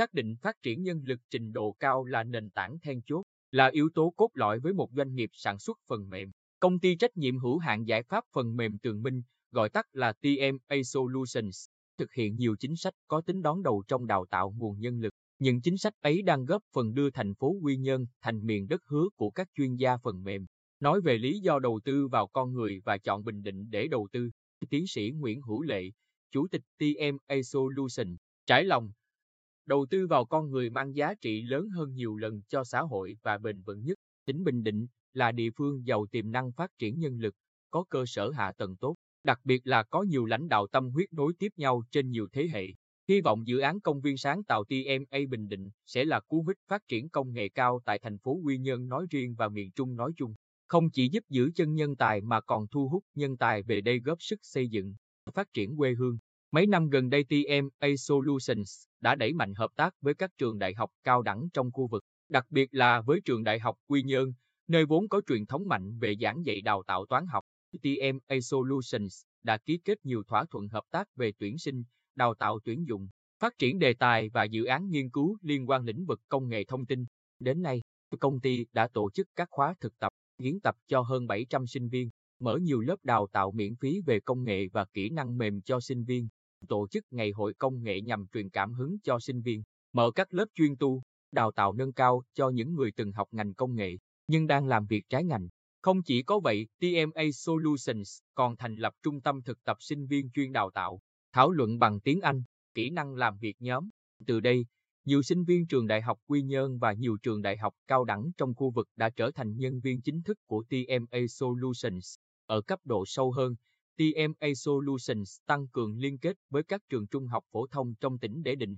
xác định phát triển nhân lực trình độ cao là nền tảng then chốt, là yếu tố cốt lõi với một doanh nghiệp sản xuất phần mềm. Công ty trách nhiệm hữu hạn giải pháp phần mềm Tường Minh, gọi tắt là TMA Solutions, thực hiện nhiều chính sách có tính đón đầu trong đào tạo nguồn nhân lực. Những chính sách ấy đang góp phần đưa thành phố Quy Nhơn thành miền đất hứa của các chuyên gia phần mềm. Nói về lý do đầu tư vào con người và chọn Bình Định để đầu tư, tiến sĩ Nguyễn Hữu Lệ, Chủ tịch TMA Solutions, trải lòng. Đầu tư vào con người mang giá trị lớn hơn nhiều lần cho xã hội và bền vững nhất. Tỉnh Bình Định là địa phương giàu tiềm năng phát triển nhân lực, có cơ sở hạ tầng tốt, đặc biệt là có nhiều lãnh đạo tâm huyết nối tiếp nhau trên nhiều thế hệ. Hy vọng dự án công viên sáng tạo TMA Bình Định sẽ là cú hích phát triển công nghệ cao tại thành phố Quy Nhơn nói riêng và miền Trung nói chung. Không chỉ giúp giữ chân nhân tài mà còn thu hút nhân tài về đây góp sức xây dựng, phát triển quê hương. Mấy năm gần đây TMA Solutions đã đẩy mạnh hợp tác với các trường đại học cao đẳng trong khu vực, đặc biệt là với trường đại học Quy Nhơn, nơi vốn có truyền thống mạnh về giảng dạy đào tạo toán học. TMA Solutions đã ký kết nhiều thỏa thuận hợp tác về tuyển sinh, đào tạo tuyển dụng, phát triển đề tài và dự án nghiên cứu liên quan lĩnh vực công nghệ thông tin. Đến nay, công ty đã tổ chức các khóa thực tập, diễn tập cho hơn 700 sinh viên, mở nhiều lớp đào tạo miễn phí về công nghệ và kỹ năng mềm cho sinh viên, tổ chức ngày hội công nghệ nhằm truyền cảm hứng cho sinh viên, mở các lớp chuyên tu, đào tạo nâng cao cho những người từng học ngành công nghệ nhưng đang làm việc trái ngành. Không chỉ có vậy, TMA Solutions còn thành lập trung tâm thực tập sinh viên chuyên đào tạo, thảo luận bằng tiếng Anh, kỹ năng làm việc nhóm. Từ đây, nhiều sinh viên trường đại học Quy Nhơn và nhiều trường đại học cao đẳng trong khu vực đã trở thành nhân viên chính thức của TMA Solutions. Ở cấp độ sâu hơn, TMA Solutions tăng cường liên kết với các trường trung học phổ thông trong tỉnh để định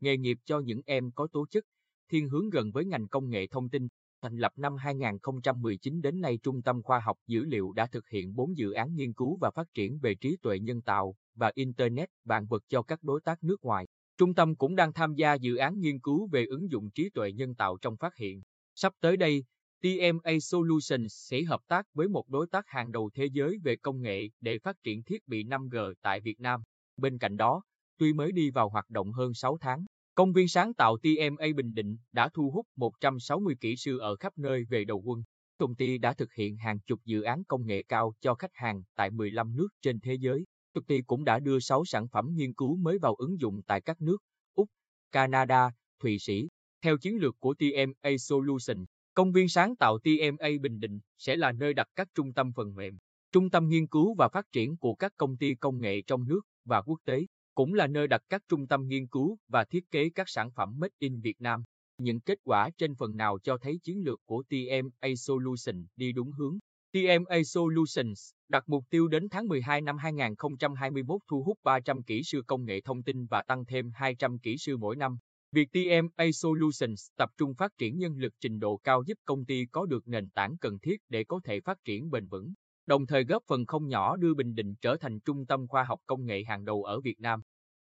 nghề nghiệp cho những em có tố chất, thiên hướng gần với ngành công nghệ thông tin. Thành lập năm 2019 đến nay Trung tâm Khoa học Dữ liệu đã thực hiện 4 dự án nghiên cứu và phát triển về trí tuệ nhân tạo và Internet vạn vật cho các đối tác nước ngoài. Trung tâm cũng đang tham gia dự án nghiên cứu về ứng dụng trí tuệ nhân tạo trong phát hiện. Sắp tới đây, TMA Solutions sẽ hợp tác với một đối tác hàng đầu thế giới về công nghệ để phát triển thiết bị 5G tại Việt Nam. Bên cạnh đó, tuy mới đi vào hoạt động hơn 6 tháng, Công viên sáng tạo TMA Bình Định đã thu hút 160 kỹ sư ở khắp nơi về đầu quân. Công ty đã thực hiện hàng chục dự án công nghệ cao cho khách hàng tại 15 nước trên thế giới. Công ty cũng đã đưa 6 sản phẩm nghiên cứu mới vào ứng dụng tại các nước Úc, Canada, Thụy Sĩ. Theo chiến lược của TMA Solution, công viên sáng tạo TMA Bình Định sẽ là nơi đặt các trung tâm phần mềm, trung tâm nghiên cứu và phát triển của các công ty công nghệ trong nước và quốc tế cũng là nơi đặt các trung tâm nghiên cứu và thiết kế các sản phẩm Made in Việt Nam. Những kết quả trên phần nào cho thấy chiến lược của TMA Solutions đi đúng hướng. TMA Solutions đặt mục tiêu đến tháng 12 năm 2021 thu hút 300 kỹ sư công nghệ thông tin và tăng thêm 200 kỹ sư mỗi năm. Việc TMA Solutions tập trung phát triển nhân lực trình độ cao giúp công ty có được nền tảng cần thiết để có thể phát triển bền vững, đồng thời góp phần không nhỏ đưa Bình Định trở thành trung tâm khoa học công nghệ hàng đầu ở Việt Nam.